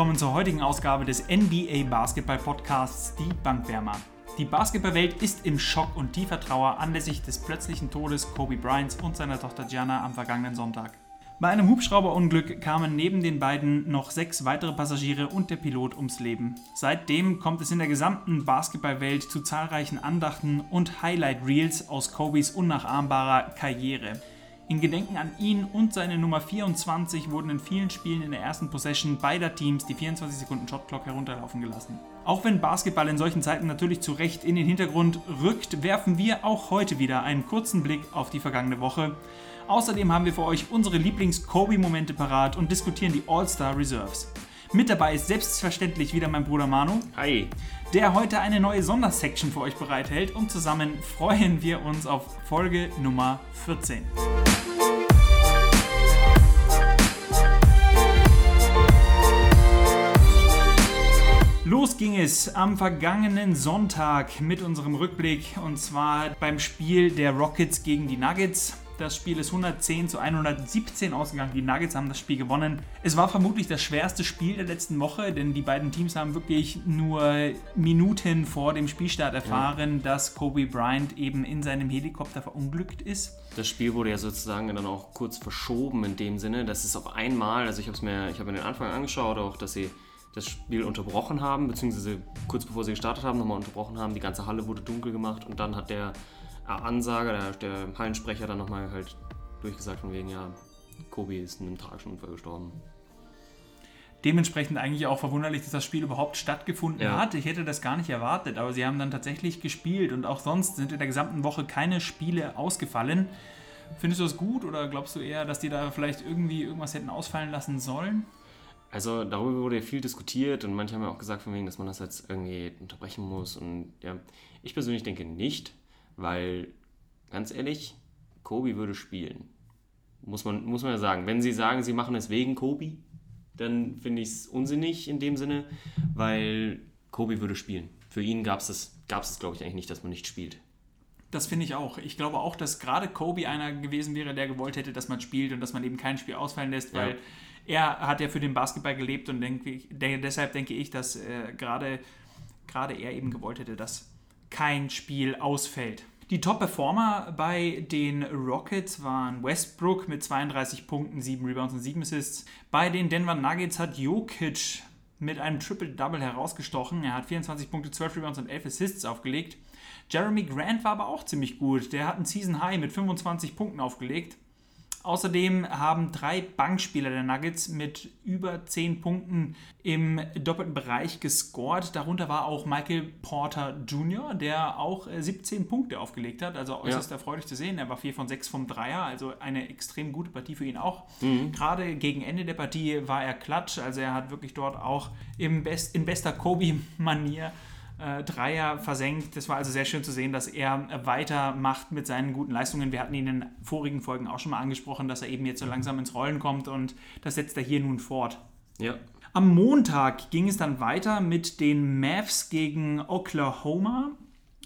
Willkommen zur heutigen Ausgabe des NBA Basketball Podcasts Die Bankwärmer. Die Basketballwelt ist im Schock und tiefer Trauer anlässlich des plötzlichen Todes Kobe Bryants und seiner Tochter Gianna am vergangenen Sonntag. Bei einem Hubschrauberunglück kamen neben den beiden noch sechs weitere Passagiere und der Pilot ums Leben. Seitdem kommt es in der gesamten Basketballwelt zu zahlreichen Andachten und Highlight-Reels aus Kobes unnachahmbarer Karriere. In Gedenken an ihn und seine Nummer 24 wurden in vielen Spielen in der ersten Possession beider Teams die 24 Sekunden Shotclock herunterlaufen gelassen. Auch wenn Basketball in solchen Zeiten natürlich zu Recht in den Hintergrund rückt, werfen wir auch heute wieder einen kurzen Blick auf die vergangene Woche. Außerdem haben wir für euch unsere Lieblings-Kobe-Momente parat und diskutieren die All-Star Reserves. Mit dabei ist selbstverständlich wieder mein Bruder Manu. Hi. Der heute eine neue Sondersection für euch bereithält und zusammen freuen wir uns auf Folge Nummer 14. Los ging es am vergangenen Sonntag mit unserem Rückblick und zwar beim Spiel der Rockets gegen die Nuggets. Das Spiel ist 110 zu 117 ausgegangen. Die Nuggets haben das Spiel gewonnen. Es war vermutlich das schwerste Spiel der letzten Woche, denn die beiden Teams haben wirklich nur Minuten vor dem Spielstart erfahren, ja. dass Kobe Bryant eben in seinem Helikopter verunglückt ist. Das Spiel wurde ja sozusagen dann auch kurz verschoben in dem Sinne, dass es auf einmal, also ich habe es mir, ich habe mir den Anfang angeschaut, auch dass sie das Spiel unterbrochen haben, beziehungsweise kurz bevor sie gestartet haben, nochmal unterbrochen haben. Die ganze Halle wurde dunkel gemacht und dann hat der Ansager, der, der Hallensprecher, dann nochmal halt durchgesagt von wegen, ja, Kobi ist in einem tragischen Unfall gestorben. Dementsprechend eigentlich auch verwunderlich, dass das Spiel überhaupt stattgefunden ja. hat. Ich hätte das gar nicht erwartet, aber sie haben dann tatsächlich gespielt und auch sonst sind in der gesamten Woche keine Spiele ausgefallen. Findest du das gut oder glaubst du eher, dass die da vielleicht irgendwie irgendwas hätten ausfallen lassen sollen? Also darüber wurde ja viel diskutiert und manche haben ja auch gesagt, von wegen, dass man das jetzt irgendwie unterbrechen muss. Und ja, ich persönlich denke nicht, weil ganz ehrlich, Kobi würde spielen. Muss man, muss man ja sagen. Wenn sie sagen, sie machen es wegen Kobi, dann finde ich es unsinnig in dem Sinne, weil Kobi würde spielen. Für ihn gab es es, gab's glaube ich, eigentlich nicht, dass man nicht spielt. Das finde ich auch. Ich glaube auch, dass gerade Kobe einer gewesen wäre, der gewollt hätte, dass man spielt und dass man eben kein Spiel ausfallen lässt, weil ja er hat ja für den Basketball gelebt und denke, deshalb denke ich, dass äh, gerade, gerade er eben gewollt hätte, dass kein Spiel ausfällt. Die Top-Performer bei den Rockets waren Westbrook mit 32 Punkten, 7 Rebounds und 7 Assists. Bei den Denver Nuggets hat Jokic mit einem Triple-Double herausgestochen. Er hat 24 Punkte, 12 Rebounds und 11 Assists aufgelegt. Jeremy Grant war aber auch ziemlich gut. Der hat einen Season High mit 25 Punkten aufgelegt. Außerdem haben drei Bankspieler der Nuggets mit über 10 Punkten im doppelten Bereich gescored. Darunter war auch Michael Porter Jr., der auch 17 Punkte aufgelegt hat. Also äußerst ja. erfreulich zu sehen. Er war 4 von 6 vom Dreier, also eine extrem gute Partie für ihn auch. Mhm. Gerade gegen Ende der Partie war er klatsch. Also er hat wirklich dort auch im Best, in bester Kobe-Manier äh, Dreier versenkt. Das war also sehr schön zu sehen, dass er weitermacht mit seinen guten Leistungen. Wir hatten ihn in den vorigen Folgen auch schon mal angesprochen, dass er eben jetzt so langsam ins Rollen kommt und das setzt er hier nun fort. Ja. Am Montag ging es dann weiter mit den Mavs gegen Oklahoma.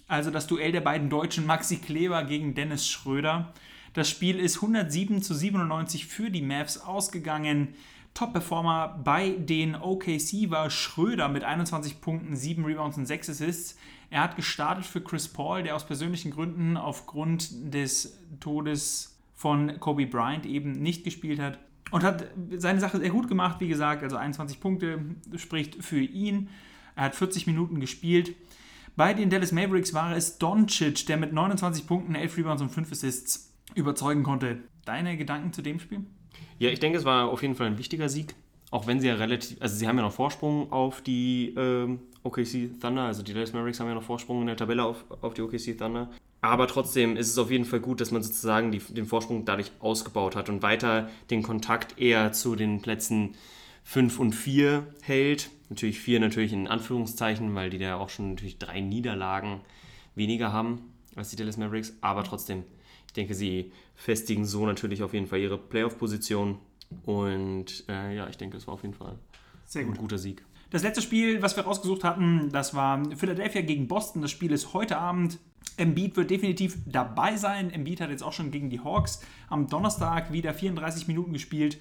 Also das Duell der beiden Deutschen Maxi Kleber gegen Dennis Schröder. Das Spiel ist 107 zu 97 für die Mavs ausgegangen. Top-Performer bei den OKC war Schröder mit 21 Punkten, 7 Rebounds und 6 Assists. Er hat gestartet für Chris Paul, der aus persönlichen Gründen aufgrund des Todes von Kobe Bryant eben nicht gespielt hat. Und hat seine Sache sehr gut gemacht, wie gesagt, also 21 Punkte spricht für ihn. Er hat 40 Minuten gespielt. Bei den Dallas Mavericks war es Doncic, der mit 29 Punkten, 11 Rebounds und 5 Assists überzeugen konnte. Deine Gedanken zu dem Spiel? Ja, ich denke, es war auf jeden Fall ein wichtiger Sieg. Auch wenn sie ja relativ, also sie haben ja noch Vorsprung auf die ähm, OKC Thunder, also die Dallas Mavericks haben ja noch Vorsprung in der Tabelle auf, auf die OKC Thunder. Aber trotzdem ist es auf jeden Fall gut, dass man sozusagen die, den Vorsprung dadurch ausgebaut hat und weiter den Kontakt eher zu den Plätzen 5 und 4 hält. Natürlich 4 natürlich in Anführungszeichen, weil die da auch schon natürlich drei Niederlagen weniger haben als die Dallas Mavericks. Aber trotzdem ich denke, sie festigen so natürlich auf jeden Fall ihre Playoff-Position. Und äh, ja, ich denke, es war auf jeden Fall Sehr gut. ein guter Sieg. Das letzte Spiel, was wir rausgesucht hatten, das war Philadelphia gegen Boston. Das Spiel ist heute Abend. Embiid wird definitiv dabei sein. Embiid hat jetzt auch schon gegen die Hawks am Donnerstag wieder 34 Minuten gespielt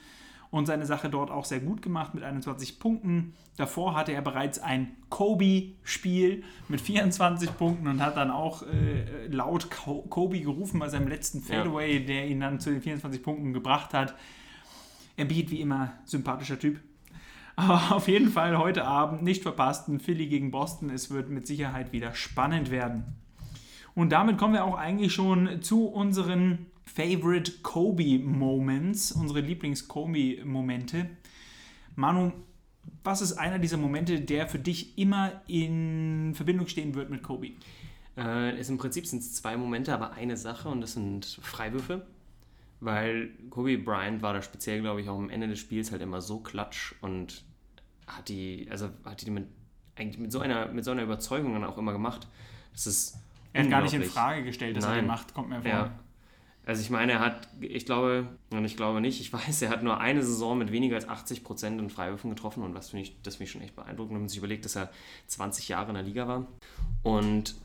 und seine Sache dort auch sehr gut gemacht mit 21 Punkten. Davor hatte er bereits ein Kobe-Spiel mit 24 Punkten und hat dann auch äh, laut Kobe gerufen bei seinem letzten Fadeaway, ja. der ihn dann zu den 24 Punkten gebracht hat. Er bietet wie immer sympathischer Typ. Aber auf jeden Fall heute Abend nicht verpassten Philly gegen Boston. Es wird mit Sicherheit wieder spannend werden. Und damit kommen wir auch eigentlich schon zu unseren Favorite Kobe Moments, unsere Lieblings-Kobe-Momente. Manu, was ist einer dieser Momente, der für dich immer in Verbindung stehen wird mit Kobe? Äh, ist Im Prinzip sind es zwei Momente, aber eine Sache und das sind Freiwürfe. Weil Kobe Bryant war da speziell, glaube ich, auch am Ende des Spiels halt immer so klatsch und hat die, also hat die mit, eigentlich mit so einer, mit so einer Überzeugung dann auch immer gemacht. Das ist er hat gar nicht in Frage gestellt, dass Nein. er die macht, kommt mir vor. Ja. Also ich meine, er hat, ich glaube, und ich glaube nicht, ich weiß, er hat nur eine Saison mit weniger als 80 Prozent in Freiwürfen getroffen und was finde ich, das finde ich schon echt beeindruckend, wenn man sich überlegt, dass er 20 Jahre in der Liga war. Und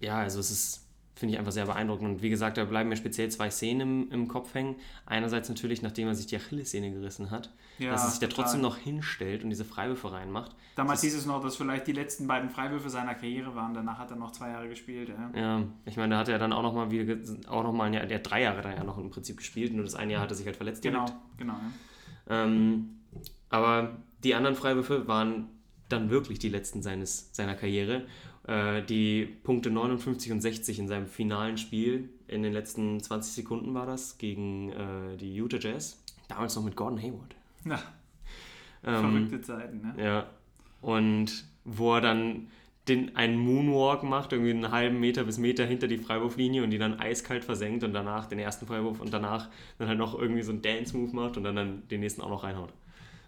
ja, also es ist, finde ich einfach sehr beeindruckend. Und wie gesagt, da bleiben mir speziell zwei Szenen im, im Kopf hängen. Einerseits natürlich, nachdem er sich die Achillessehne gerissen hat, ja, dass er sich da trotzdem noch hinstellt und diese Freiwürfe reinmacht. Damals hieß es noch, dass vielleicht die letzten beiden Freiwürfe seiner Karriere waren. Danach hat er noch zwei Jahre gespielt. Ja, ja ich meine, da hat er dann auch noch mal wieder, auch noch mal der hat drei Jahre da ja noch im Prinzip gespielt. Nur das eine Jahr hat er sich halt verletzt Genau, genau. Ja. Ähm, aber die anderen Freiwürfe waren dann wirklich die letzten seines, seiner Karriere. Äh, die Punkte 59 und 60 in seinem finalen Spiel, in den letzten 20 Sekunden war das, gegen äh, die Utah Jazz. Damals noch mit Gordon Hayward. Ja. Ähm, Verrückte Zeiten, ne? Ja. Und wo er dann den, einen Moonwalk macht, irgendwie einen halben Meter bis Meter hinter die Freiwurflinie und die dann eiskalt versenkt und danach den ersten Freiwurf und danach dann halt noch irgendwie so einen Dance-Move macht und dann, dann den nächsten auch noch reinhaut.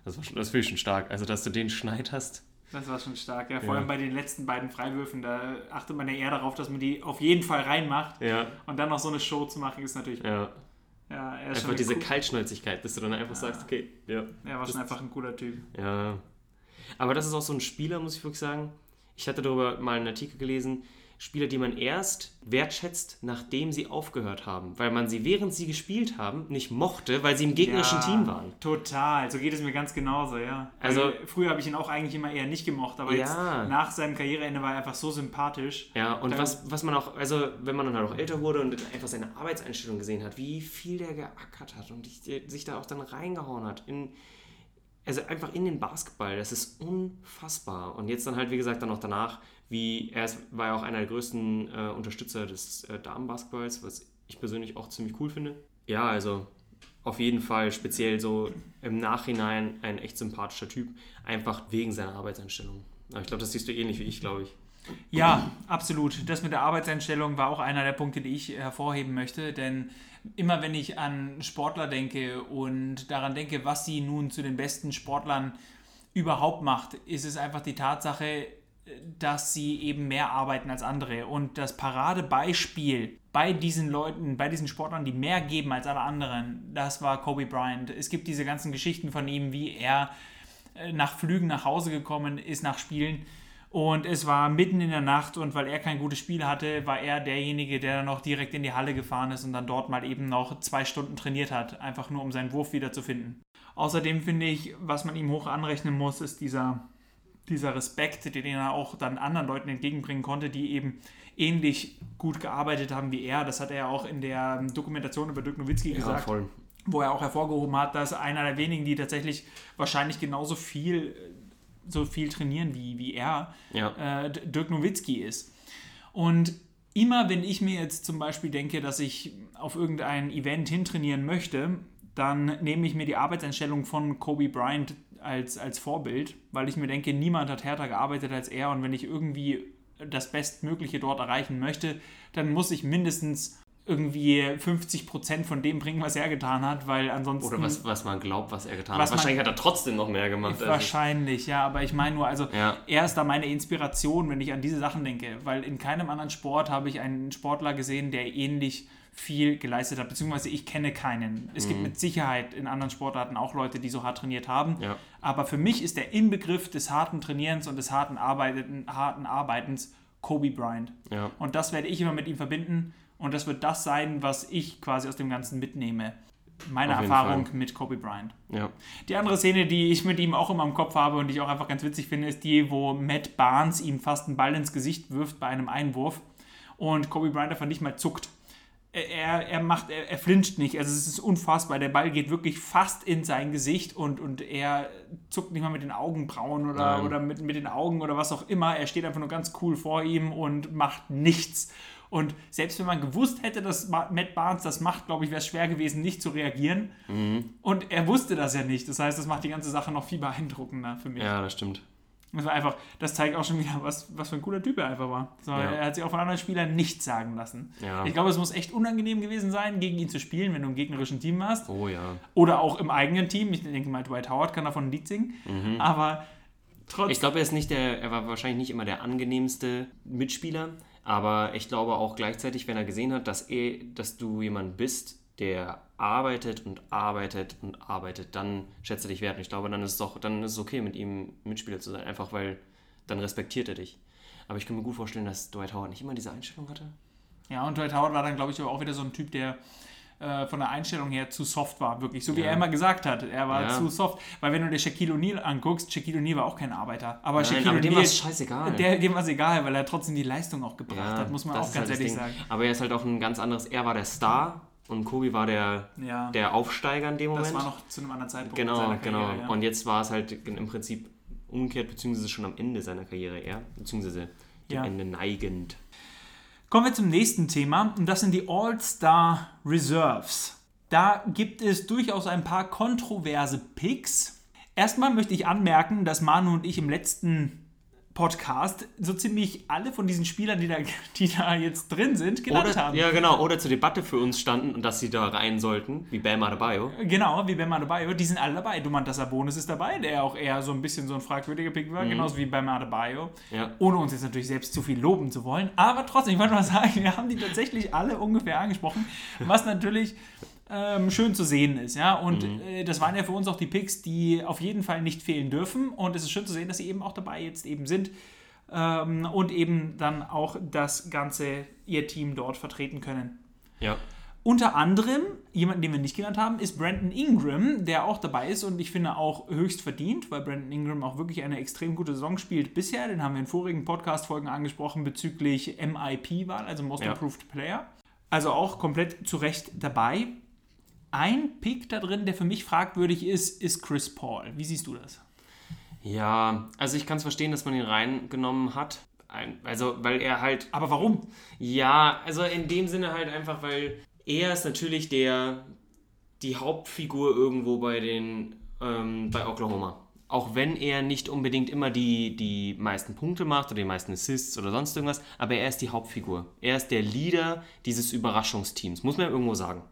Das, war schon, das finde ich schon stark. Also, dass du den Schneid hast, das war schon stark, ja. Vor ja. allem bei den letzten beiden Freiwürfen, da achtet man ja eher darauf, dass man die auf jeden Fall reinmacht. Ja. Und dann noch so eine Show zu machen, ist natürlich. Ja. Ja, er ist einfach diese cool. Kaltschnäuzigkeit, dass du dann einfach ja. sagst, okay, ja. Er war schon einfach ein cooler Typ. Ja. Aber das ist auch so ein Spieler, muss ich wirklich sagen. Ich hatte darüber mal einen Artikel gelesen, Spieler, die man erst wertschätzt, nachdem sie aufgehört haben, weil man sie während sie gespielt haben nicht mochte, weil sie im gegnerischen ja, Team waren. Total, so geht es mir ganz genauso, ja. Also weil früher habe ich ihn auch eigentlich immer eher nicht gemocht, aber ja. jetzt nach seinem Karriereende war er einfach so sympathisch. Ja, und was, was man auch, also wenn man dann halt auch älter wurde und einfach seine Arbeitseinstellung gesehen hat, wie viel der geackert hat und sich da auch dann reingehauen hat in also einfach in den Basketball, das ist unfassbar. Und jetzt dann halt, wie gesagt, dann auch danach wie er ist, war ja auch einer der größten äh, Unterstützer des äh, Damenbasketballs, was ich persönlich auch ziemlich cool finde. Ja, also auf jeden Fall speziell so im Nachhinein ein echt sympathischer Typ, einfach wegen seiner Arbeitseinstellung. Aber ich glaube, das siehst du ähnlich wie ich, glaube ich. Ja, absolut. Das mit der Arbeitseinstellung war auch einer der Punkte, die ich hervorheben möchte, denn immer wenn ich an Sportler denke und daran denke, was sie nun zu den besten Sportlern überhaupt macht, ist es einfach die Tatsache, dass sie eben mehr arbeiten als andere. Und das Paradebeispiel bei diesen Leuten, bei diesen Sportlern, die mehr geben als alle anderen, das war Kobe Bryant. Es gibt diese ganzen Geschichten von ihm, wie er äh, nach Flügen nach Hause gekommen ist, nach Spielen. Und es war mitten in der Nacht und weil er kein gutes Spiel hatte, war er derjenige, der dann noch direkt in die Halle gefahren ist und dann dort mal eben noch zwei Stunden trainiert hat, einfach nur um seinen Wurf wiederzufinden. Außerdem finde ich, was man ihm hoch anrechnen muss, ist dieser dieser Respekt, den er auch dann anderen Leuten entgegenbringen konnte, die eben ähnlich gut gearbeitet haben wie er. Das hat er auch in der Dokumentation über Dirk Nowitzki ja, gesagt. Voll. Wo er auch hervorgehoben hat, dass einer der wenigen, die tatsächlich wahrscheinlich genauso viel, so viel trainieren wie, wie er, ja. äh, Dirk Nowitzki ist. Und immer wenn ich mir jetzt zum Beispiel denke, dass ich auf irgendein Event hintrainieren möchte, dann nehme ich mir die Arbeitseinstellung von Kobe Bryant als, als Vorbild, weil ich mir denke, niemand hat härter gearbeitet als er und wenn ich irgendwie das Bestmögliche dort erreichen möchte, dann muss ich mindestens irgendwie 50 Prozent von dem bringen, was er getan hat, weil ansonsten. Oder was, was man glaubt, was er getan hat. Wahrscheinlich hat er trotzdem noch mehr gemacht. Wahrscheinlich, ja, aber ich meine nur, also ja. er ist da meine Inspiration, wenn ich an diese Sachen denke, weil in keinem anderen Sport habe ich einen Sportler gesehen, der ähnlich viel geleistet hat, beziehungsweise ich kenne keinen. Es mhm. gibt mit Sicherheit in anderen Sportarten auch Leute, die so hart trainiert haben. Ja. Aber für mich ist der Inbegriff des harten Trainierens und des harten, Arbeiten, harten Arbeitens Kobe Bryant. Ja. Und das werde ich immer mit ihm verbinden und das wird das sein, was ich quasi aus dem Ganzen mitnehme. meine Erfahrung mit Kobe Bryant. Ja. Die andere Szene, die ich mit ihm auch immer im Kopf habe und die ich auch einfach ganz witzig finde, ist die, wo Matt Barnes ihm fast einen Ball ins Gesicht wirft bei einem Einwurf und Kobe Bryant einfach nicht mal zuckt. Er, er macht, er, er flincht nicht. Also es ist unfassbar. Der Ball geht wirklich fast in sein Gesicht und, und er zuckt nicht mal mit den Augenbrauen oder, oder mit, mit den Augen oder was auch immer. Er steht einfach nur ganz cool vor ihm und macht nichts. Und selbst wenn man gewusst hätte, dass Matt Barnes das macht, glaube ich, wäre es schwer gewesen, nicht zu reagieren. Mhm. Und er wusste das ja nicht. Das heißt, das macht die ganze Sache noch viel beeindruckender für mich. Ja, das stimmt. Das war einfach, das zeigt auch schon wieder, was, was für ein cooler Typ er einfach war. So, ja. Er hat sich auch von anderen Spielern nichts sagen lassen. Ja. Ich glaube, es muss echt unangenehm gewesen sein, gegen ihn zu spielen, wenn du im gegnerischen Team warst. Oh ja. Oder auch im eigenen Team. Ich denke mal, Dwight Howard kann davon ein Lied singen. Mhm. Aber trotzdem. Ich glaube, er ist nicht der, er war wahrscheinlich nicht immer der angenehmste Mitspieler, aber ich glaube auch gleichzeitig, wenn er gesehen hat, dass, er, dass du jemand bist, der arbeitet und arbeitet und arbeitet, dann schätzt er dich wert. Und ich glaube, dann ist es doch, dann ist es okay, mit ihm Mitspieler zu sein, einfach weil dann respektiert er dich. Aber ich kann mir gut vorstellen, dass Dwight Howard nicht immer diese Einstellung hatte. Ja, und Dwight Howard war dann, glaube ich, auch wieder so ein Typ, der äh, von der Einstellung her zu soft war, wirklich. So wie ja. er immer gesagt hat, er war ja. zu soft. Weil wenn du dir Shaquille O'Neal anguckst, Shaquille O'Neal war auch kein Arbeiter. Aber Nein, Shaquille aber dem war es scheißegal. Der, dem war es egal, weil er trotzdem die Leistung auch gebracht ja, hat, muss man auch ganz halt ehrlich sagen. Aber er ist halt auch ein ganz anderes, er war der Star und Kobe war der, ja. der Aufsteiger in dem Moment. Das war noch zu einem anderen Zeitpunkt. Genau, Karriere, genau. Ja. Und jetzt war es halt im Prinzip umgekehrt, beziehungsweise schon am Ende seiner Karriere eher, beziehungsweise dem ja. Ende neigend. Kommen wir zum nächsten Thema und das sind die All-Star Reserves. Da gibt es durchaus ein paar kontroverse Picks. Erstmal möchte ich anmerken, dass Manu und ich im letzten Podcast so ziemlich alle von diesen Spielern, die da, die da jetzt drin sind, genannt oder, haben. Ja, genau. Oder zur Debatte für uns standen und dass sie da rein sollten, wie Bam Adebayo. Genau, wie Bam Adebayo. Die sind alle dabei. Dumantas Sabonis ist dabei, der auch eher so ein bisschen so ein fragwürdiger Pick war, mhm. genauso wie Bam Adebayo. Ja. Ohne uns jetzt natürlich selbst zu viel loben zu wollen. Aber trotzdem, ich wollte mal sagen, wir haben die tatsächlich alle ungefähr angesprochen, was natürlich ähm, schön zu sehen ist. Ja? Und mhm. äh, das waren ja für uns auch die Picks, die auf jeden Fall nicht fehlen dürfen. Und es ist schön zu sehen, dass sie eben auch dabei jetzt eben sind. Ähm, und eben dann auch das ganze, ihr Team dort vertreten können. Ja. Unter anderem, jemanden, den wir nicht genannt haben, ist Brandon Ingram, der auch dabei ist und ich finde auch höchst verdient, weil Brandon Ingram auch wirklich eine extrem gute Saison spielt bisher. Den haben wir in vorigen Podcast-Folgen angesprochen bezüglich MIP-Wahl, also Most ja. Improved Player. Also auch komplett zu Recht dabei. Ein Pick da drin, der für mich fragwürdig ist, ist Chris Paul. Wie siehst du das? Ja, also ich kann es verstehen, dass man ihn reingenommen hat. Also, weil er halt. Aber warum? Ja, also in dem Sinne halt einfach, weil er ist natürlich der die Hauptfigur irgendwo bei den ähm, bei Oklahoma. Auch wenn er nicht unbedingt immer die, die meisten Punkte macht oder die meisten Assists oder sonst irgendwas, aber er ist die Hauptfigur. Er ist der Leader dieses Überraschungsteams, muss man irgendwo sagen.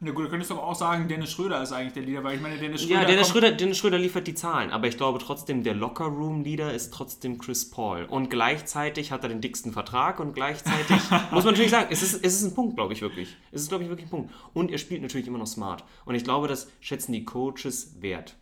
Na gut, du könntest aber auch sagen, Dennis Schröder ist eigentlich der Leader, weil ich meine, Dennis Schröder. Ja, Dennis Schröder, Dennis Schröder liefert die Zahlen, aber ich glaube trotzdem, der Locker-Room-Leader ist trotzdem Chris Paul. Und gleichzeitig hat er den dicksten Vertrag und gleichzeitig muss man natürlich sagen, es ist, es ist ein Punkt, glaube ich wirklich. Es ist, glaube ich, wirklich ein Punkt. Und er spielt natürlich immer noch smart. Und ich glaube, das schätzen die Coaches wert.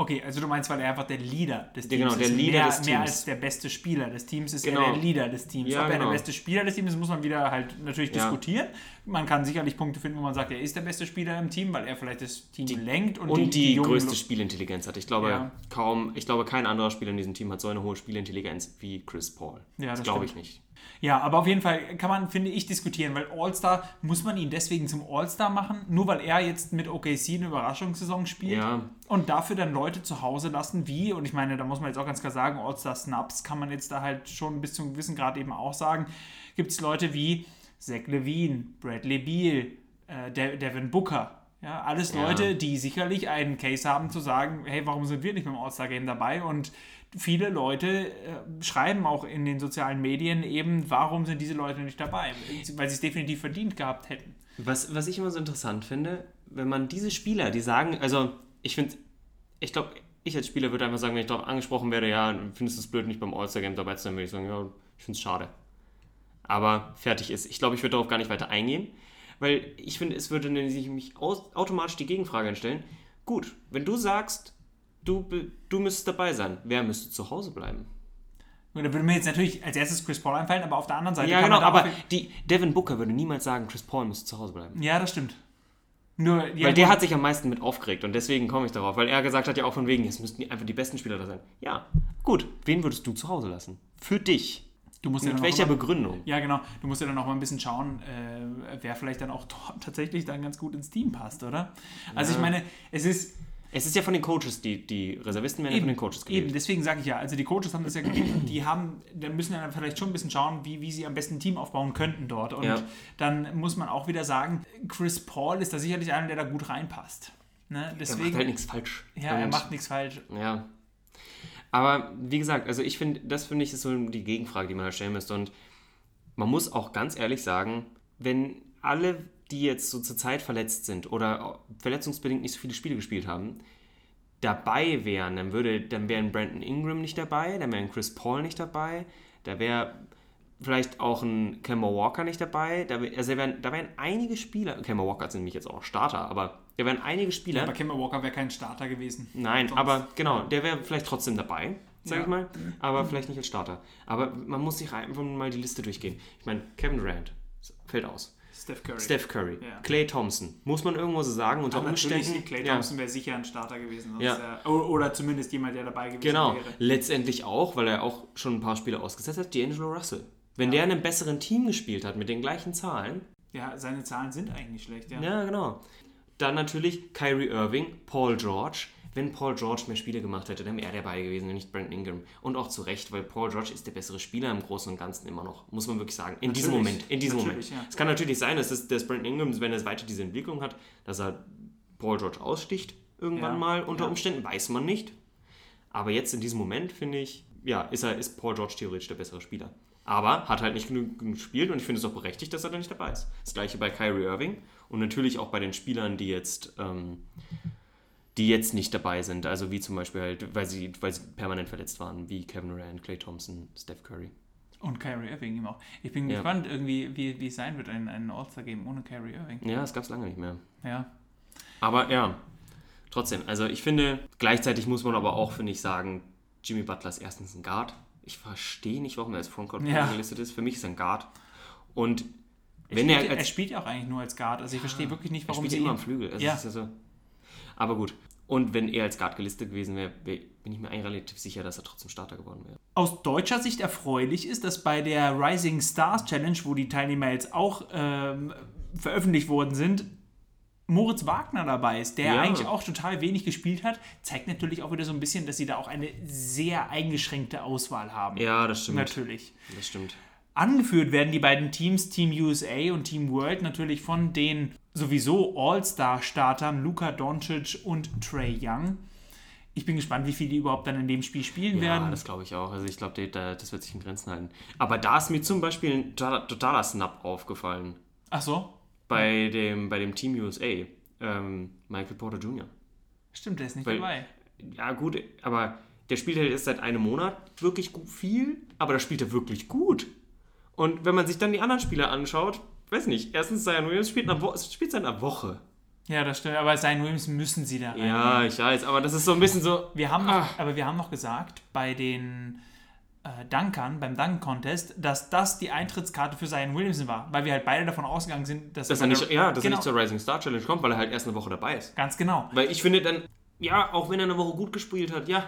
Okay, also du meinst, weil er einfach der Leader des Teams genau, der ist. Leader mehr, des Teams. mehr als der beste Spieler des Teams ist genau. er der Leader des Teams. Ja, Ob er genau. der beste Spieler des Teams ist, muss man wieder halt natürlich ja. diskutieren. Man kann sicherlich Punkte finden, wo man sagt, er ist der beste Spieler im Team, weil er vielleicht das Team die, lenkt und, und die, die, größte Spielintelligenz hat. Ich glaube ja. kaum, ich glaube kein anderer Spieler in diesem Team hat so eine hohe Spielintelligenz wie Chris Paul. Ja, das, das glaube ich nicht. Ja, aber auf jeden Fall kann man, finde ich, diskutieren, weil All-Star, muss man ihn deswegen zum All-Star machen, nur weil er jetzt mit OKC eine Überraschungssaison spielt ja. und dafür dann Leute zu Hause lassen, wie, und ich meine, da muss man jetzt auch ganz klar sagen, All-Star-Snaps kann man jetzt da halt schon bis zu einem gewissen Grad eben auch sagen, gibt es Leute wie Zach Levine, Bradley Beal, äh, Devin Booker, ja, alles Leute, ja. die sicherlich einen Case haben zu sagen, hey, warum sind wir nicht beim All-Star-Game dabei? Und viele Leute äh, schreiben auch in den sozialen Medien eben, warum sind diese Leute nicht dabei? Weil sie es definitiv verdient gehabt hätten. Was, was ich immer so interessant finde, wenn man diese Spieler, die sagen, also ich finde, ich glaube, ich als Spieler würde einfach sagen, wenn ich darauf angesprochen werde, ja, findest du es blöd, nicht beim All-Star-Game dabei zu sein, würde ich sagen, ja, ich finde es schade. Aber fertig ist. Ich glaube, ich würde darauf gar nicht weiter eingehen, weil ich finde, es würde sich mich automatisch die Gegenfrage entstellen. Gut, wenn du sagst, du, du müsstest dabei sein. Wer müsste zu Hause bleiben? Da würde mir jetzt natürlich als erstes Chris Paul einfallen, aber auf der anderen Seite. Ja, genau, aber die, Devin Booker würde niemals sagen, Chris Paul müsste zu Hause bleiben. Ja, das stimmt. Nur, ja, weil der hat sich am meisten mit aufgeregt und deswegen komme ich darauf, weil er gesagt hat ja auch von wegen, jetzt müssten einfach die besten Spieler da sein. Ja, gut. Wen würdest du zu Hause lassen? Für dich. Du musst ja Mit dann welcher immer, Begründung? Ja, genau. Du musst ja dann auch mal ein bisschen schauen, äh, wer vielleicht dann auch tatsächlich dann ganz gut ins Team passt, oder? Also Ja. ich meine, es ist Es ist ja von den Coaches, die, die Reservisten werden ja von den Coaches gewählt. Eben, deswegen sage ich ja, also die Coaches haben das ja, die haben, da müssen ja dann vielleicht schon ein bisschen schauen, wie, wie sie am besten ein Team aufbauen könnten dort. Und Ja. dann muss man auch wieder sagen, Chris Paul ist da sicherlich einer, der da gut reinpasst. Ne? Er macht Deswegen, halt nichts falsch. ja, er macht nichts falsch. Ja. Aber wie gesagt, also ich finde, das finde ich ist so die Gegenfrage, die man halt stellen müsste. Und man muss auch ganz ehrlich sagen, wenn alle, die jetzt so zur Zeit verletzt sind oder verletzungsbedingt nicht so viele Spiele gespielt haben, dabei wären, dann würde, dann wären Brandon Ingram nicht dabei, dann wären Chris Paul nicht dabei, da wäre vielleicht auch ein Kemba Walker nicht dabei, da, also da wären, da wären einige Spieler, Kemba Walker ist nämlich jetzt auch Starter, aber da wären einige Spieler, Aber Kemba Walker wäre kein Starter gewesen. Nein, Sonst- aber genau, der wäre vielleicht trotzdem dabei, sag Ja. ich mal, aber vielleicht nicht als Starter. Aber man muss sich einfach mal die Liste durchgehen. Ich meine, Kevin Durant fällt aus. Steph Curry. Steph Curry, Ja. Clay Thompson, muss man irgendwo so sagen, unter Aber Umständen. Clay ja, Thompson wäre sicher ein Starter gewesen. Ja. o- oder zumindest jemand, der dabei gewesen genau, wäre. letztendlich auch, weil er auch schon ein paar Spiele ausgesetzt hat, D'Angelo Russell. Wenn der in einem besseren Team gespielt hat, mit den gleichen Zahlen, Ja, seine Zahlen sind eigentlich nicht schlecht, ja. ja, genau. Dann natürlich Kyrie Irving, Paul George. Wenn Paul George mehr Spiele gemacht hätte, dann wäre er dabei gewesen und nicht Brandon Ingram. Und auch zu Recht, weil Paul George ist der bessere Spieler im Großen und Ganzen immer noch, muss man wirklich sagen. In diesem Natürlich. Moment. In diesem Moment. Ja. Es kann natürlich sein, dass, es, dass Brandon Ingram, wenn er weiter diese Entwicklung hat, dass er Paul George aussticht irgendwann Ja. mal. Unter Ja. Umständen weiß man nicht. Aber jetzt in diesem Moment, finde ich, ja, ist, er, ist Paul George theoretisch der bessere Spieler. Aber hat halt nicht genug gespielt und ich finde es auch berechtigt, dass er da nicht dabei ist. Das gleiche bei Kyrie Irving und natürlich auch bei den Spielern, die jetzt, ähm, die jetzt nicht dabei sind. Also wie zum Beispiel halt, weil sie, weil sie permanent verletzt waren, wie Kevin Durant, Clay Thompson, Steph Curry. Und Kyrie Irving ihm auch. Ich bin Ja. gespannt, irgendwie, wie, wie es sein wird, ein, ein All-Star-Game ohne Kyrie Irving. Ja, das gab es lange nicht mehr. Ja. Aber ja, trotzdem, also ich finde, gleichzeitig muss man aber auch, finde ich, sagen, Jimmy Butler ist erstens ein Guard. Ich verstehe nicht, warum er als Frontcourt Ja. gelistet ist. Für mich ist er ein Guard. Und Er, wenn spielt, er er als spielt ja auch eigentlich nur als Guard. Also ich verstehe wirklich nicht, Er warum spielt sie ja immer am Flügel. Also Ja. ist ja so. Aber gut. Und wenn er als Guard gelistet gewesen wäre, wär, bin ich mir eigentlich relativ sicher, dass er trotzdem Starter geworden wäre. Aus deutscher Sicht erfreulich ist, dass bei der Rising Stars Challenge, wo die Teilnehmer jetzt auch ähm, veröffentlicht worden sind, Moritz Wagner dabei ist, der Ja. eigentlich auch total wenig gespielt hat, zeigt natürlich auch wieder so ein bisschen, dass sie da auch eine sehr eingeschränkte Auswahl haben. Ja, das stimmt. Natürlich. Das stimmt. Angeführt werden die beiden Teams, Team USA und Team World, natürlich von den sowieso All-Star-Startern Luka Doncic und Trey Young. Ich bin gespannt, wie viel die überhaupt dann in dem Spiel spielen Ja, werden. das glaube ich auch. Also ich glaube, das wird sich in Grenzen halten. Aber da ist mir zum Beispiel ein totaler, totaler Snap aufgefallen. Ach so, Bei dem, bei dem Team USA. Ähm, Michael Porter Jr. stimmt, der ist nicht Weil- dabei. Ja, gut, aber der spielt halt erst seit einem Monat wirklich gut, viel, aber da spielt er wirklich gut. Und wenn man sich dann die anderen Spieler anschaut, weiß nicht, erstens Zion Williams spielt, Wo spielt seit einer Woche. Ja, das stimmt, aber Zion Williams müssen sie da rein. Ja, ich weiß, aber das ist so ein bisschen so. Wir haben noch, Ah. aber wir haben noch gesagt, bei den äh, Dunkern, beim Dunk Contest, dass das die Eintrittskarte für Zion Williamson war, weil wir halt beide davon ausgegangen sind, dass, Dass er nicht, ja, dass genau, er nicht zur Rising Star Challenge kommt, weil er halt erst eine Woche dabei ist. ganz genau. Weil ich finde dann, ja, auch wenn er eine Woche gut gespielt hat, ja,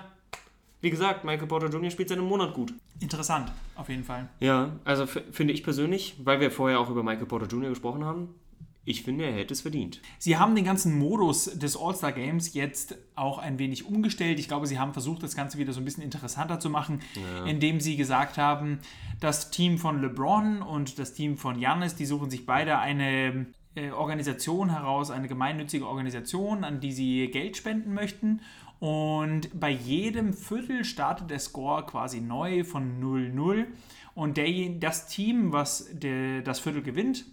wie gesagt, Michael Porter Jr. spielt seit einem Monat gut. Interessant, auf jeden Fall. Ja, also finde ich persönlich, weil wir vorher auch über Michael Porter Jr. gesprochen haben, ich finde, er hätte es verdient. Sie haben den ganzen Modus des All-Star Games jetzt auch ein wenig umgestellt. Ich glaube, sie haben versucht, das Ganze wieder so ein bisschen interessanter zu machen, indem sie gesagt haben, das Team von LeBron und das Team von Giannis, die suchen sich beide eine äh, Organisation heraus, eine gemeinnützige Organisation, an die sie Geld spenden möchten. Und bei jedem Viertel startet der Score quasi neu von 0-0. Und der, das Team, was der, das Viertel gewinnt,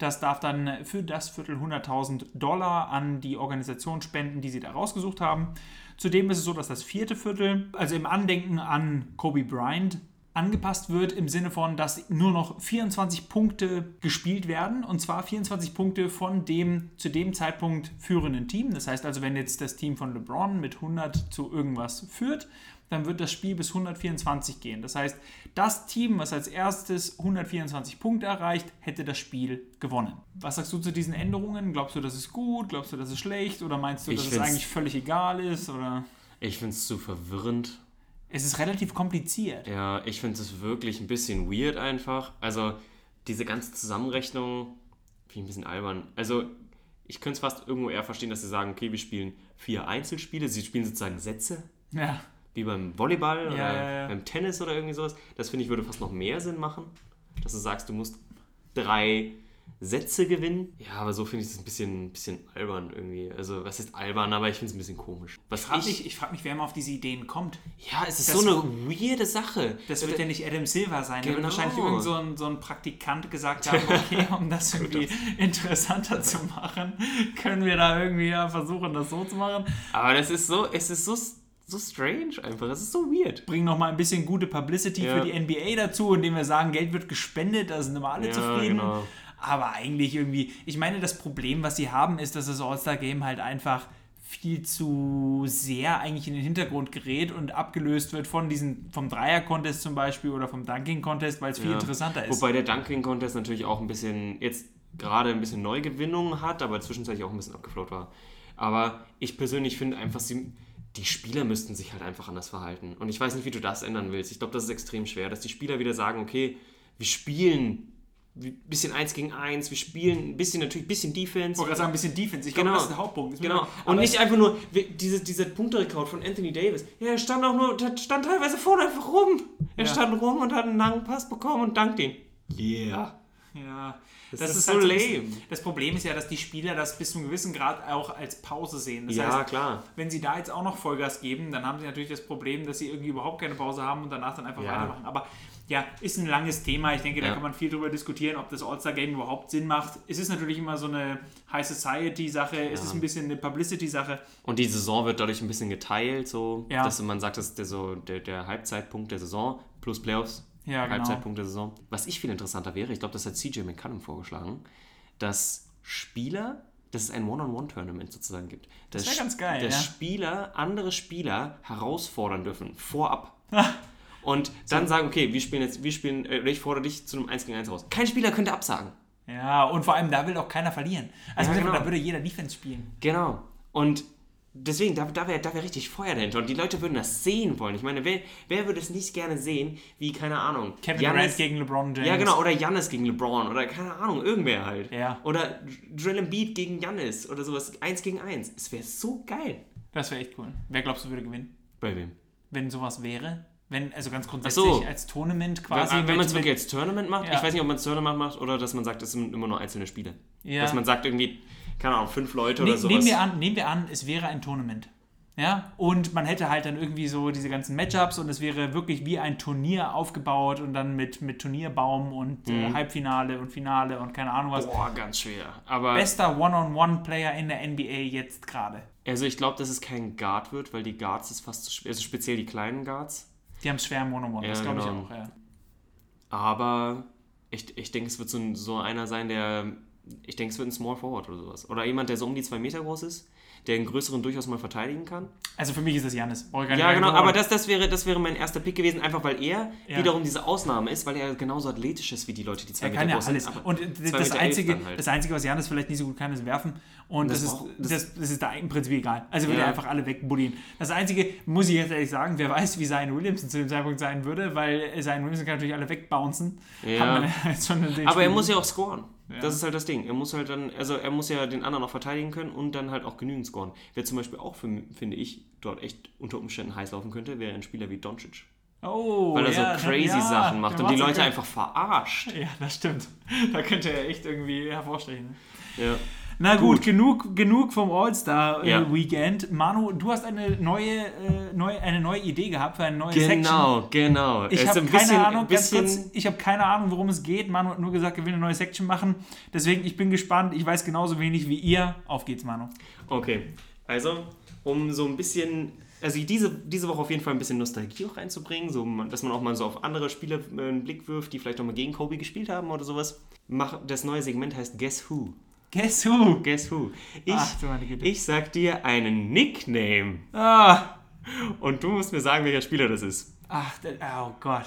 das darf dann für das Viertel 100.000 Dollar an die Organisation spenden, die sie da rausgesucht haben. Zudem ist es so, dass das vierte Viertel, also im Andenken an Kobe Bryant, angepasst wird im Sinne von, dass nur noch 24 Punkte gespielt werden und zwar 24 Punkte von dem zu dem Zeitpunkt führenden Team. Das heißt also, wenn jetzt das Team von LeBron mit 100 zu irgendwas führt, dann wird das Spiel bis 124 gehen. Das heißt, das Team, was als erstes 124 Punkte erreicht, hätte das Spiel gewonnen. Was sagst du zu diesen Änderungen? Glaubst du, das ist gut? Glaubst du, das ist schlecht? Oder meinst du, Ich dass es eigentlich völlig egal ist? Oder Ich finde es zu verwirrend. es ist relativ kompliziert. Ja, ich finde es wirklich ein bisschen weird einfach. Also, diese ganze Zusammenrechnung finde ich ein bisschen albern. Also, ich könnte es fast irgendwo eher verstehen, dass sie sagen, okay, wir spielen vier Einzelspiele. Sie spielen sozusagen Sätze, Ja. Wie beim Volleyball oder ja, ja. beim Tennis oder irgendwie sowas. Das finde ich würde fast noch mehr Sinn machen, dass du sagst, du musst drei Sätze gewinnen. Ja, aber so finde ich das ein bisschen, bisschen albern irgendwie. Also, was ist albern, aber ich finde es ein bisschen komisch. Was Ich frage mich, ich frag mich, wer mal auf diese Ideen kommt. ja, es ist das- so eine weirde Sache. Das wird ja nicht Adam Silver sein. Da wird Genau. wahrscheinlich irgend so ein, so ein Praktikant gesagt haben, okay, um das irgendwie interessanter zu machen, können wir da irgendwie ja versuchen, das so zu machen. Aber das ist so, es ist so, so strange einfach. Es ist so weird. Bringen noch mal ein bisschen gute Publicity Ja. für die NBA dazu, indem wir sagen, Geld wird gespendet, da sind immer alle Ja, zufrieden. genau. Aber eigentlich irgendwie, ich meine, das Problem, was sie haben, ist, dass das All-Star-Game halt einfach viel zu sehr eigentlich in den Hintergrund gerät und abgelöst wird von diesen, vom Dreier-Contest zum Beispiel oder vom Dunking-Contest, weil es viel Ja. interessanter ist. Wobei der Dunking Contest natürlich auch ein bisschen, jetzt gerade ein bisschen Neugewinnungen hat, aber zwischenzeitlich auch ein bisschen abgeflaut war. Aber ich persönlich finde einfach, sie, die Spieler müssten sich halt einfach anders verhalten. Und ich weiß nicht, wie du das ändern willst. Ich glaube, das ist extrem schwer, dass die Spieler wieder sagen, okay, wir spielen ein bisschen eins gegen eins, wir spielen ein bisschen natürlich ein bisschen Defense. Ich wollte gerade sagen, ein bisschen Defense. Ich Genau. glaube, das ist der Hauptpunkt. Das Genau. wir- Und nicht einfach nur diese, dieser Punkterekord von Anthony Davis. Ja, er stand auch nur, der stand teilweise vorne einfach rum. Er Ja. stand rum und hat einen langen Pass bekommen und dankt ihn. Yeah. Ja, Das das, ist ist, so halt so lame. Das Problem ist ja, dass die Spieler das bis zu einem gewissen Grad auch als Pause sehen. Das Ja, heißt, klar. wenn sie da jetzt auch noch Vollgas geben, dann haben sie natürlich das Problem, dass sie irgendwie überhaupt keine Pause haben und danach dann einfach Ja. weitermachen. Aber ja, ist ein langes Thema. Ich denke, da Ja. kann man viel drüber diskutieren, ob das All-Star-Game überhaupt Sinn macht. Es ist natürlich immer so eine High Society-Sache, es ist ein bisschen eine Publicity-Sache. Und die Saison wird dadurch ein bisschen geteilt, so Ja. dass man sagt, das ist der, so der, der Halbzeitpunkt der Saison plus Playoffs. Ja, genau. Halbzeitpunkt der Saison. Was ich viel interessanter wäre, ich glaube, das hat CJ McCallum vorgeschlagen, dass Spieler, dass es ein One-on-One-Tournament sozusagen gibt. Das Dass wär ganz geil, Dass ja. Spieler andere Spieler herausfordern dürfen, vorab. Und dann sagen, okay, wir spielen jetzt, wir spielen, äh, ich fordere dich zu einem 1 gegen 1 raus. Kein Spieler könnte absagen. Ja, und vor allem, da will auch keiner verlieren. Also Ja, genau. da würde jeder Defense spielen. Genau. Und deswegen, da, da wäre da wär richtig Feuer dahinter. Und die Leute würden das sehen wollen. Ich meine, wer, wer würde es nicht gerne sehen, wie, keine Ahnung, Kevin Giannis- Durant gegen LeBron James. Ja, genau. Oder Jannis gegen LeBron. Oder keine Ahnung, irgendwer halt. Ja. Oder Joel Embiid gegen Jannis. Oder sowas. Eins gegen eins. Es wäre so geil. Das wäre echt cool. Wer glaubst du würde gewinnen? Bei wem? wenn sowas wäre? Wenn, also ganz grundsätzlich so. als Tournament quasi. wenn wenn man es wirklich als Tournament macht, Ja. ich weiß nicht, ob man es Tournament macht oder dass man sagt, es sind immer nur einzelne Spiele. Ja. Dass man sagt, irgendwie, keine Ahnung, fünf Leute Ne, oder sowas. nehmen, wir an, nehmen wir an, es wäre ein Tournament. Ja, und man hätte halt dann irgendwie so diese ganzen Matchups und es wäre wirklich wie ein Turnier aufgebaut und dann mit, mit Turnierbaum und äh, Halbfinale und Finale und keine Ahnung was. Mhm. Boah, ganz schwer. Aber Bester One-on-One-Player in der NBA jetzt gerade. also ich glaube, dass es kein Guard wird, weil die Guards ist fast zu schwer. Also speziell die kleinen Guards. Die haben es schwer im One-on-One, das Ja, glaube genau. ich auch, ja. Aber ich, ich denke, es wird so, so einer sein, der. Ich denke, es wird ein Small Forward oder sowas. Oder jemand, der so um die zwei Meter groß ist, der einen größeren durchaus mal verteidigen kann. Also für mich ist das Janis. Ja, genau, aber das, das, wäre, das wäre mein erster Pick gewesen, einfach weil er Ja. wiederum diese Ausnahme ist, weil er genauso athletisch ist wie die Leute, die zwei Er Meter kann ja groß alles. sind. Und das Einzige, halt. das Einzige, was Janis vielleicht nicht so gut kann, ist werfen. Und das, Das ist, das, das ist da im Prinzip egal. Also würde Ja. er einfach alle wegbuddieren. Das Einzige, muss ich jetzt ehrlich sagen, wer weiß, wie Zion Williamson zu dem Zeitpunkt sein würde, weil Zion Williamson kann natürlich alle wegbouncen. Ja. Aber er Spielen- muss ja auch scoren. Ja. Das ist halt das Ding. Er muss halt dann, also er muss ja den anderen auch verteidigen können und dann halt auch genügend scoren. Wer zum Beispiel auch, für, finde ich, dort echt unter Umständen heiß laufen könnte, wäre ein Spieler wie Doncic. Oh, Weil er ja, so crazy ja, Sachen macht und die Leute einfach verarscht. Ja, das stimmt. Da könnte er echt irgendwie hervorstechen. Ja. Na gut, genug, genug vom All-Star-Weekend. Ja. Manu, du hast eine neue, äh, neue, eine neue Idee gehabt für eine neue Section. Genau, genau. Ich habe ein keine bisschen- Ahnung, ganz bisschen- kurz, ich habe keine Ahnung, worum es geht. Manu hat nur gesagt, er will eine neue Section machen. Deswegen, ich bin gespannt. Ich weiß genauso wenig wie ihr. Auf geht's, Manu. Okay, also um so ein bisschen, also diese, diese Woche auf jeden Fall ein bisschen Nostalgie auch reinzubringen, so, dass man auch mal so auf andere Spiele äh, einen Blick wirft, die vielleicht auch mal gegen Kobe gespielt haben oder sowas. Mach, das neue Segment heißt Guess Who. Guess who? Guess Who. Ich, Ach, du meine Güte. ich sag dir einen Nickname. Ah, Und du musst mir sagen, welcher Spieler das ist. Ach, oh Gott.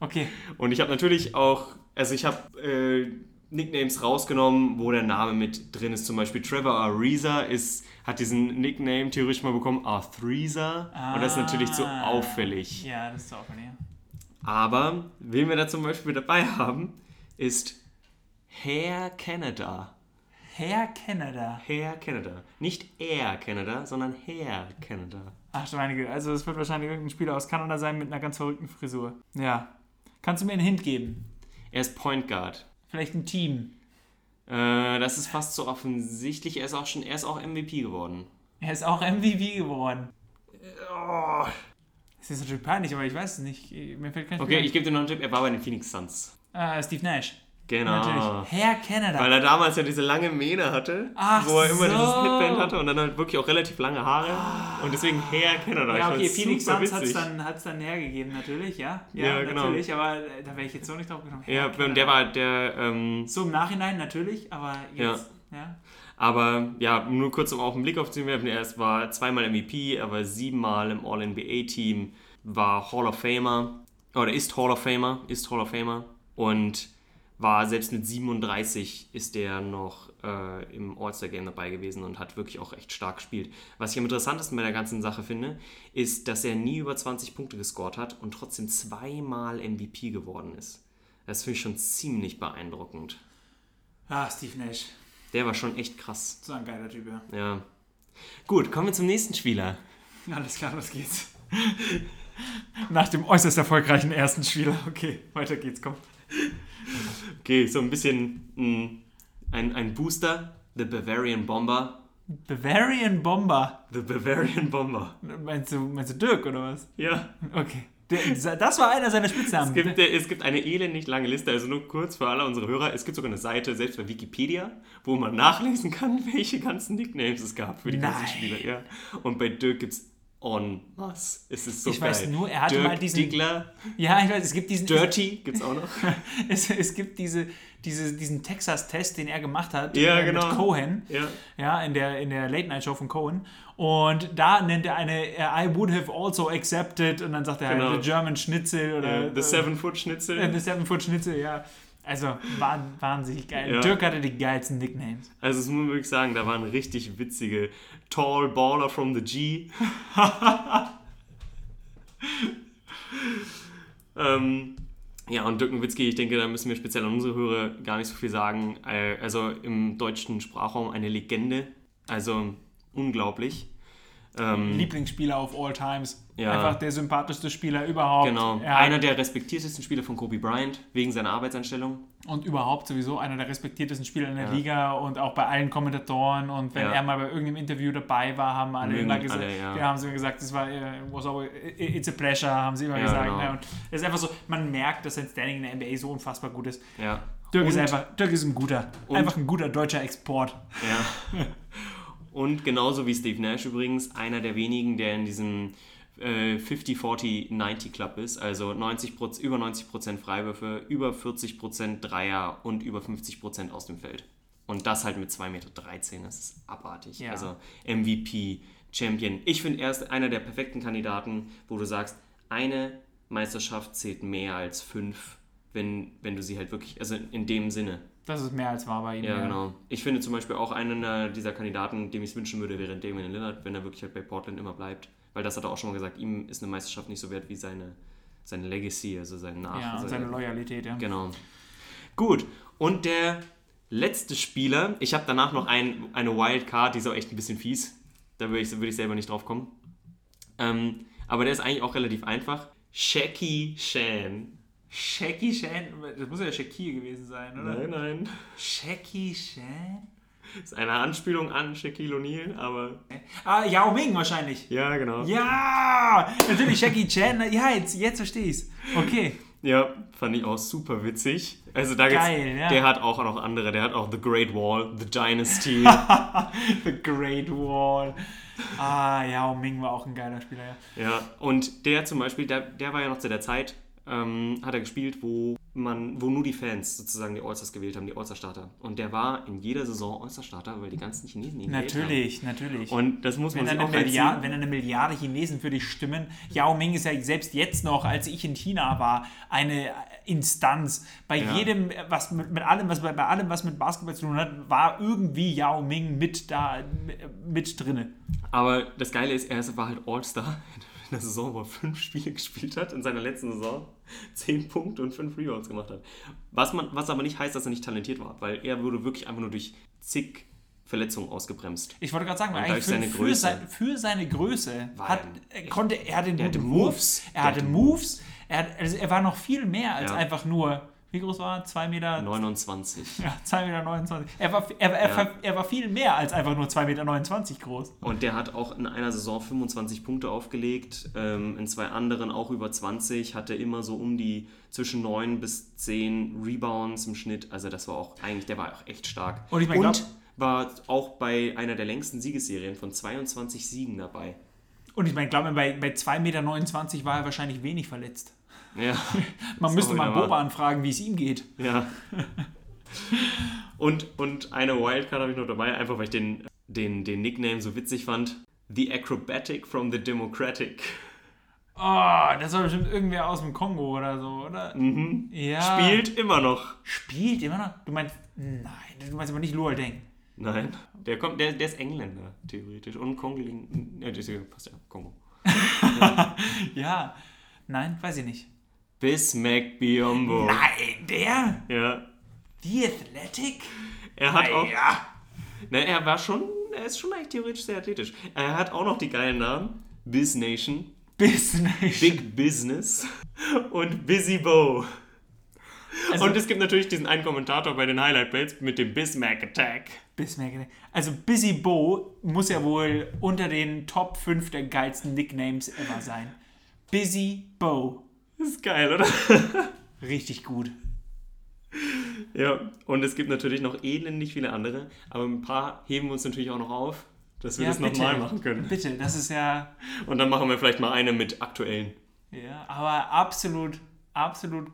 Okay. Und ich habe natürlich auch, also ich habe äh, Nicknames rausgenommen, wo der Name mit drin ist. Zum Beispiel Trevor Ariza ist, hat diesen Nickname theoretisch mal bekommen, Arthriza. Ah, und das ist natürlich zu Ah. auffällig. Ja, das ist von ihr. Aber, wen wir da zum Beispiel dabei haben, ist Hair Canada. Herr Canada. Hair Canada. Nicht Air Canada, sondern Hair Canada. Ach du meine Güte, also es wird wahrscheinlich irgendein Spieler aus Kanada sein mit einer ganz verrückten Frisur. Ja. Kannst du mir einen Hint geben? Er ist Point Guard. Vielleicht ein Team. Äh, das ist fast so offensichtlich. Er ist auch schon, er ist auch MVP geworden. Er ist auch MVP geworden. Oh. Das ist natürlich peinlich, aber ich weiß es nicht. Mir fällt kein Okay, ich gebe dir noch einen Tipp. Er war bei den Phoenix Suns. Äh, Steve Nash. Genau. Natürlich. Herr Canada. Weil er damals ja diese lange Mähne hatte, Ach wo er immer so. dieses Headband hatte und dann halt wirklich auch relativ lange Haare. Und deswegen Hair Canada. ja, okay, Phoenix Suns hat es dann, hat's dann hergegeben, natürlich, ja. Ja, genau. natürlich, aber äh, da wäre ich jetzt so nicht drauf gekommen. Ja, Herr und der war der, ähm, So im Nachhinein natürlich, aber jetzt, ja. aber ja, nur kurz um auch einen Blick auf zu werfen. Er war zweimal MVP, er war siebenmal im All-NBA-Team, war Hall of Famer, oder ist Hall of Famer, ist Hall of Famer und war selbst mit 37 ist der noch äh, im All-Star-Game dabei gewesen und hat wirklich auch echt stark gespielt. Was ich am interessantesten bei der ganzen Sache finde, ist, dass er nie über 20 Punkte gescored hat und trotzdem zweimal MVP geworden ist. Das finde ich schon ziemlich beeindruckend. Ah, Steve Nash. Der war schon echt krass. So ein geiler Typ, ja. Ja. Gut, kommen wir zum nächsten Spieler. Alles klar, los geht's. Nach dem äußerst erfolgreichen ersten Spieler. Okay, weiter geht's, komm. Okay, so ein bisschen mh, ein, ein Booster. The Bavarian Bomber. Bavarian Bomber. The Bavarian Bomber. Meinst du, meinst du Dirk oder was? Ja. Okay. Der, das war einer seiner Spitznamen. Es gibt, es gibt eine elendig lange Liste, also nur kurz für alle unsere Hörer. Es gibt sogar eine Seite, selbst bei Wikipedia, wo man nachlesen kann, welche ganzen Nicknames es gab für die ganzen Nein. Spieler. Ja. Und bei Dirk gibt es en masse. Es ist so Ich geil. weiß nur, er hatte Dirk mal diesen- Diggler, Ja, ich weiß, es gibt diesen. Dirty gibt es auch noch. Es, es gibt diese, diese, diesen Texas-Test, den er gemacht hat Ja, äh, genau. mit Cohen. Ja. Ja, in der, in der Late-Night-Show von Cohen. Und da nennt er eine äh, I would have also accepted und dann sagt er Genau. halt The German Schnitzel oder The Seven Foot Schnitzel. äh, The Seven Foot Schnitzel, ja. Also wah- wahnsinnig geil. Ja. Dirk hatte die geilsten Nicknames. Also das muss man wirklich sagen, da waren richtig witzige Tall Baller from the G. ähm, ja, und Dirk Nowitzki, ich denke, da müssen wir speziell an unsere Hörer gar nicht so viel sagen. Äh, Also im deutschen Sprachraum eine Legende. Also unglaublich. Ähm, Lieblingsspieler of all times. Ja. Einfach der sympathischste Spieler überhaupt. genau. Er Einer der respektiertesten Spieler von Kobe Bryant, wegen seiner Arbeitseinstellung. und überhaupt sowieso einer der respektiertesten Spieler in der Ja. Liga und auch bei allen Kommentatoren. Und wenn Ja. er mal bei irgendeinem Interview dabei war, haben alle Mögen immer gesagt, alle, haben sie immer gesagt, das war äh, was always, it's a pleasure, haben sie immer gesagt. genau. Ne? Und es ist einfach so, man merkt, dass sein Standing in der NBA so unfassbar gut ist. Ja. Dirk ist Und- einfach, Dirk ist ein guter, und- einfach ein guter deutscher Export. Ja. Und genauso wie Steve Nash übrigens, einer der wenigen, der in diesem äh, 50-40-90 Club ist, also 90 über 90% Freiwürfe, über 40% Dreier und über 50% aus dem Feld. Und das halt mit 2,13 Meter. Das ist abartig. Ja. Also MVP, Champion. Ich finde, er ist einer der perfekten Kandidaten, wo du sagst, eine Meisterschaft zählt mehr als fünf, wenn, wenn du sie halt wirklich, also in dem Sinne. Das ist mehr als wahr bei ihm. Ja, genau. Ich finde zum Beispiel auch einen dieser Kandidaten, dem ich es wünschen würde, wäre Damian Lillard, wenn er wirklich halt bei Portland immer bleibt. Weil das hat er auch schon mal gesagt, ihm ist eine Meisterschaft nicht so wert wie seine, seine Legacy, also sein Nach. Ja, und seine Loyalität, ja. Genau. Gut. Und der letzte Spieler, ich habe danach noch ein, eine Wildcard, die ist auch echt ein bisschen fies. Da würde ich, würde ich selber nicht drauf kommen. Ähm, aber der ist eigentlich auch relativ einfach. Shaggy Shan. Shaky Shan, das muss ja Shaquille gewesen sein, oder? Nein, nein. Shaky Shan? Das ist eine Anspielung an Shaquille O'Neal, aber. Ah, Yao Ming wahrscheinlich. Ja, genau. Ja, natürlich Jackie Chan. Ja, jetzt, jetzt verstehe ich's. Okay. Ja, fand ich auch super witzig. Also da Geil, ja. der hat auch noch andere, der hat auch The Great Wall, The Dynasty. The Great Wall. Ah, Yao Ming war auch ein geiler Spieler, ja. ja, und der zum Beispiel, der, der war ja noch zu der Zeit, ähm, hat er gespielt, wo man, wo nur die Fans sozusagen die All-Stars gewählt haben, die All-Star-Starter. Und der war in jeder Saison All-Star-Starter, weil die ganzen Chinesen ihn gewählt Natürlich, natürlich. haben. Und das muss wenn, man sich auch reinziehen. wenn eine Milliarde Chinesen für dich stimmen, Yao Ming ist ja selbst jetzt noch, als ich in China war, eine Instanz. Bei Ja. jedem, was mit, mit allem, was bei, bei allem, was mit Basketball zu tun hat, war irgendwie Yao Ming mit da mit drinne. Aber das Geile ist, er war halt All-Star in der Saison, wo er fünf Spiele gespielt hat, in seiner letzten Saison zehn Punkte und fünf Rebounds gemacht hat. Was, man, was aber nicht heißt, dass er nicht talentiert war, weil er wurde wirklich einfach nur durch zig Verletzungen ausgebremst. Ich wollte gerade sagen, weil eigentlich für, seine für, Größe. sein, für seine Größe hat, er konnte er hatte der gute hatte Moves, er hatte Moves, er, hat, also er war noch viel mehr als Ja. einfach nur, wie groß war er? 2 Meter 29. Ja, 2,29 Meter. Er war, er, er, Ja. er war viel mehr als einfach nur 2,29 Meter groß. Und der hat auch in einer Saison 25 Punkte aufgelegt, ähm, in zwei anderen auch über 20, hatte immer so um die zwischen 9 bis 10 Rebounds im Schnitt. Also das war auch eigentlich, der war auch echt stark. Und ich mein, glaub- war auch bei einer der längsten Siegesserien von 22 Siegen dabei. Und ich meine, glaube bei, bei 2,29 Meter war er wahrscheinlich wenig verletzt. Ja, Man müsste mal ja, war- Boba anfragen, wie es ihm geht. ja. Und, und eine Wildcard habe ich noch dabei, einfach weil ich den, den, den Nickname so witzig fand. The Acrobatic from the Democratic. Oh, das war bestimmt irgendwer aus dem Kongo oder so, oder? Mhm. Ja. Spielt immer noch. Spielt immer noch? Du meinst, nein, du meinst aber nicht Luol Deng. Nein, der kommt, der, der ist Engländer, theoretisch. Und Kongoling. Ja, das passt ja, Kongo. Ja, nein, weiß ich nicht. Bismack Biombo. Nein, der? Ja. The Athletic? Er hat auch. Ja. Ne, er war schon. Er ist schon eigentlich theoretisch sehr athletisch. Er hat auch noch die geilen Namen: Biz Nation, Business. Big Business und Busy Bo. Also- und es gibt natürlich diesen einen Kommentator bei den Highlight Plates mit dem Bismack Attack. Bismarck. Also Busy Bo muss ja wohl unter den Top 5 der geilsten Nicknames ever sein. Busy Bo. Das ist geil, oder? Richtig gut. Ja, und es gibt natürlich noch elendig viele andere, aber ein paar heben wir uns natürlich auch noch auf, dass wir Ja, das nochmal machen können. Bitte, das ist ja, Und dann machen wir vielleicht mal eine mit aktuellen. ja, aber absolut, absolut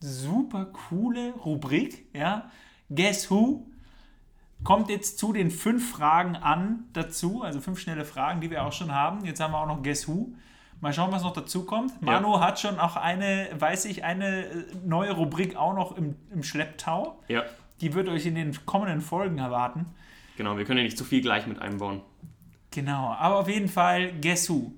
super coole Rubrik, ja. Guess Who kommt jetzt zu den fünf Fragen an dazu, also fünf schnelle Fragen, die wir auch schon haben. Jetzt haben wir auch noch Guess Who. Mal schauen, was noch dazu kommt. Manu hat schon auch eine, weiß ich, eine äh, neue Rubrik auch noch im, im Schlepptau. Ja, Die wird euch in den kommenden Folgen erwarten. genau, wir können ja nicht zu viel gleich mit einbauen. Genau, aber auf jeden Fall Guess Who.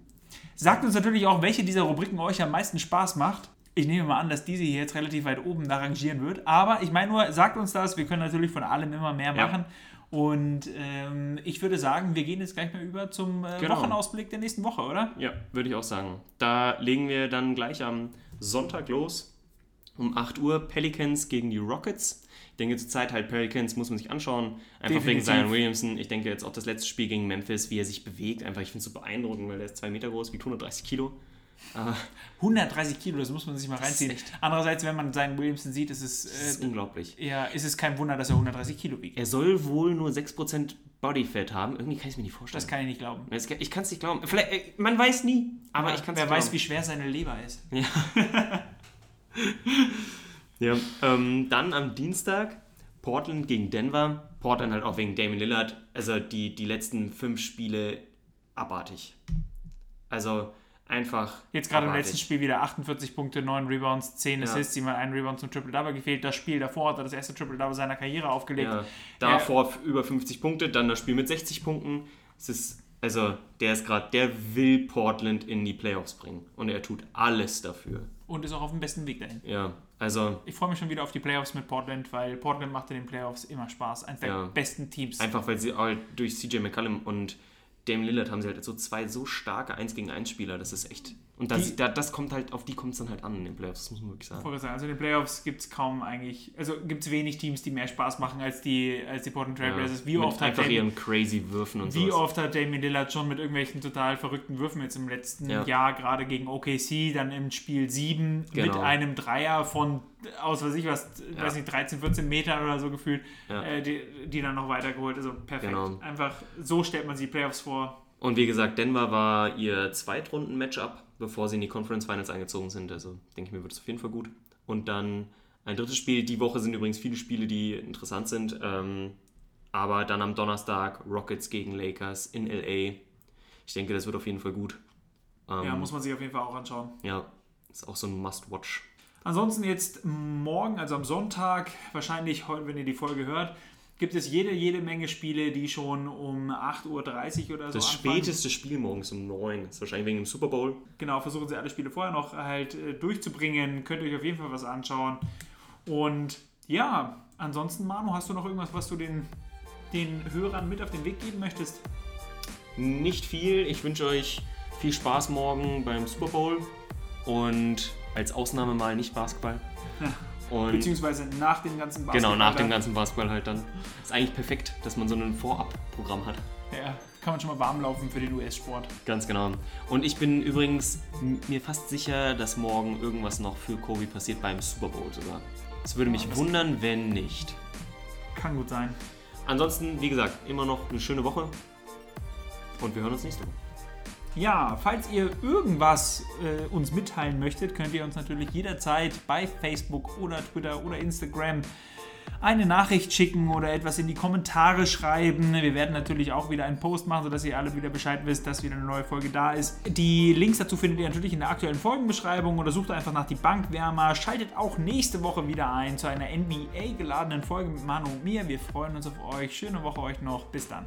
Sagt uns natürlich auch, welche dieser Rubriken euch am meisten Spaß macht. Ich nehme mal an, dass diese hier jetzt relativ weit oben da rangieren wird. Aber ich meine nur, sagt uns das. Wir können natürlich von allem immer mehr Ja. Und ähm, ich würde sagen, wir gehen jetzt gleich mal über zum äh, Genau. Wochenausblick der nächsten Woche, oder? Ja, würde ich auch sagen. Da legen wir dann gleich am Sonntag los. Um 8 Uhr Pelicans gegen die Rockets. Ich denke, zur Zeit halt Pelicans muss man sich anschauen. Einfach wegen Definitiv. Zion Williamson. Ich denke jetzt auch das letzte Spiel gegen Memphis, wie er sich bewegt. Einfach, ich finde es so beeindruckend, weil er ist 2 Meter groß, wiegt 130 Kilo. Aber 130 Kilo, das muss man sich mal reinziehen. Andererseits, wenn man seinen Williamson sieht, ist es, das ist äh, unglaublich. ja, ist es kein Wunder, dass er 130 Kilo wiegt. Er soll wohl nur 6% Bodyfat haben. Irgendwie kann ich es mir nicht vorstellen. Das kann ich nicht glauben. Ich kann es nicht glauben. Vielleicht, äh, man weiß nie, aber Ja, ich kann es Wer glauben. weiß, wie schwer seine Leber ist. Ja, ähm, dann am Dienstag Portland gegen Denver. Portland halt auch wegen Damon Lillard. Also die, die letzten fünf Spiele abartig. Also einfach. Jetzt gerade im letzten Spiel wieder 48 Punkte, 9 Rebounds, 10 Ja. Assists, ihm hat ein Rebound zum Triple-Double gefehlt. Das Spiel davor hat er das erste Triple-Double seiner Karriere aufgelegt. Ja, davor f- über 50 Punkte, dann das Spiel mit 60 Punkten. Es ist, also der ist gerade, der will Portland in die Playoffs bringen. Und er tut alles dafür. Und ist auch auf dem besten Weg dahin. Ja, also Ich freue mich schon wieder auf die Playoffs mit Portland, weil Portland macht in den Playoffs immer Spaß. Eines der Ja. besten Teams. Einfach weil sie durch CJ McCallum und Dame Lillard haben sie halt so zwei so starke 1 gegen 1 Spieler, das ist echt. Und das, Die- da, das kommt halt, auf die kommt es dann halt an in den Playoffs, das muss man wirklich Ich sagen. also in den Playoffs gibt es kaum eigentlich, also gibt es wenig Teams, die mehr Spaß machen als die, als die Portland Trailblazers. Wie, Mit oft hat einfach Damien, ihren crazy Würfen und wie sowas. oft hat Damien Lillard schon mit irgendwelchen total verrückten Würfen jetzt im letzten Ja. Jahr, gerade gegen OKC, dann im Spiel 7 mit Genau. einem Dreier von, aus weiß ich was, Ja. weiß nicht, 13, 14 Metern oder so gefühlt, Ja. äh, die, die dann noch weitergeholt. Also perfekt. Genau. Einfach so stellt man sich die Playoffs vor. Und wie gesagt, Denver war ihr Zweitrunden-Matchup bevor sie in die Conference Finals eingezogen sind. Also denke ich mir, wird es auf jeden Fall gut. Und dann ein drittes Spiel. Die Woche sind übrigens viele Spiele, die interessant sind. Ähm, aber dann am Donnerstag Rockets gegen Lakers in LA. Ich denke, das wird auf jeden Fall gut. Ähm, ja, muss man sich auf jeden Fall auch anschauen. Ja, ist auch so ein Must-Watch. Ansonsten jetzt morgen, also am Sonntag, wahrscheinlich heute, wenn ihr die Folge hört, gibt es jede, jede Menge Spiele, die schon um 8.30 Uhr oder so Das anfangen. späteste Spiel morgens um 9 Uhr. ist wahrscheinlich wegen dem Super Bowl. Genau, versuchen sie alle Spiele vorher noch halt äh, durchzubringen. Könnt ihr euch auf jeden Fall was anschauen. Und ja, ansonsten, Manu, hast du noch irgendwas, was du den, den Hörern mit auf den Weg geben möchtest? Nicht viel. Ich wünsche euch viel Spaß morgen beim Super Bowl und als Ausnahme mal nicht Basketball. Und Beziehungsweise nach dem ganzen Basketball. Genau, nach dem ganzen Basketball halt dann. Ist eigentlich perfekt, dass man so ein Vorab-Programm hat. Ja, kann man schon mal warm laufen für den US-Sport. Ganz genau. Und ich bin übrigens mir fast sicher, dass morgen irgendwas noch für Kobe passiert beim Super Bowl sogar. Es würde mich ja, wundern, wenn nicht. Kann gut sein. Ansonsten, wie gesagt, immer noch eine schöne Woche. Und wir hören uns nächste Woche. Ja, falls ihr irgendwas äh, uns mitteilen möchtet, könnt ihr uns natürlich jederzeit bei Facebook oder Twitter oder Instagram eine Nachricht schicken oder etwas in die Kommentare schreiben. Wir werden natürlich auch wieder einen Post machen, sodass ihr alle wieder Bescheid wisst, dass wieder eine neue Folge da ist. Die Links dazu findet ihr natürlich in der aktuellen Folgenbeschreibung oder sucht einfach nach die Bankwärmer. Schaltet auch nächste Woche wieder ein zu einer NBA geladenen Folge mit Manu und mir. Wir freuen uns auf euch. Schöne Woche euch noch. Bis dann.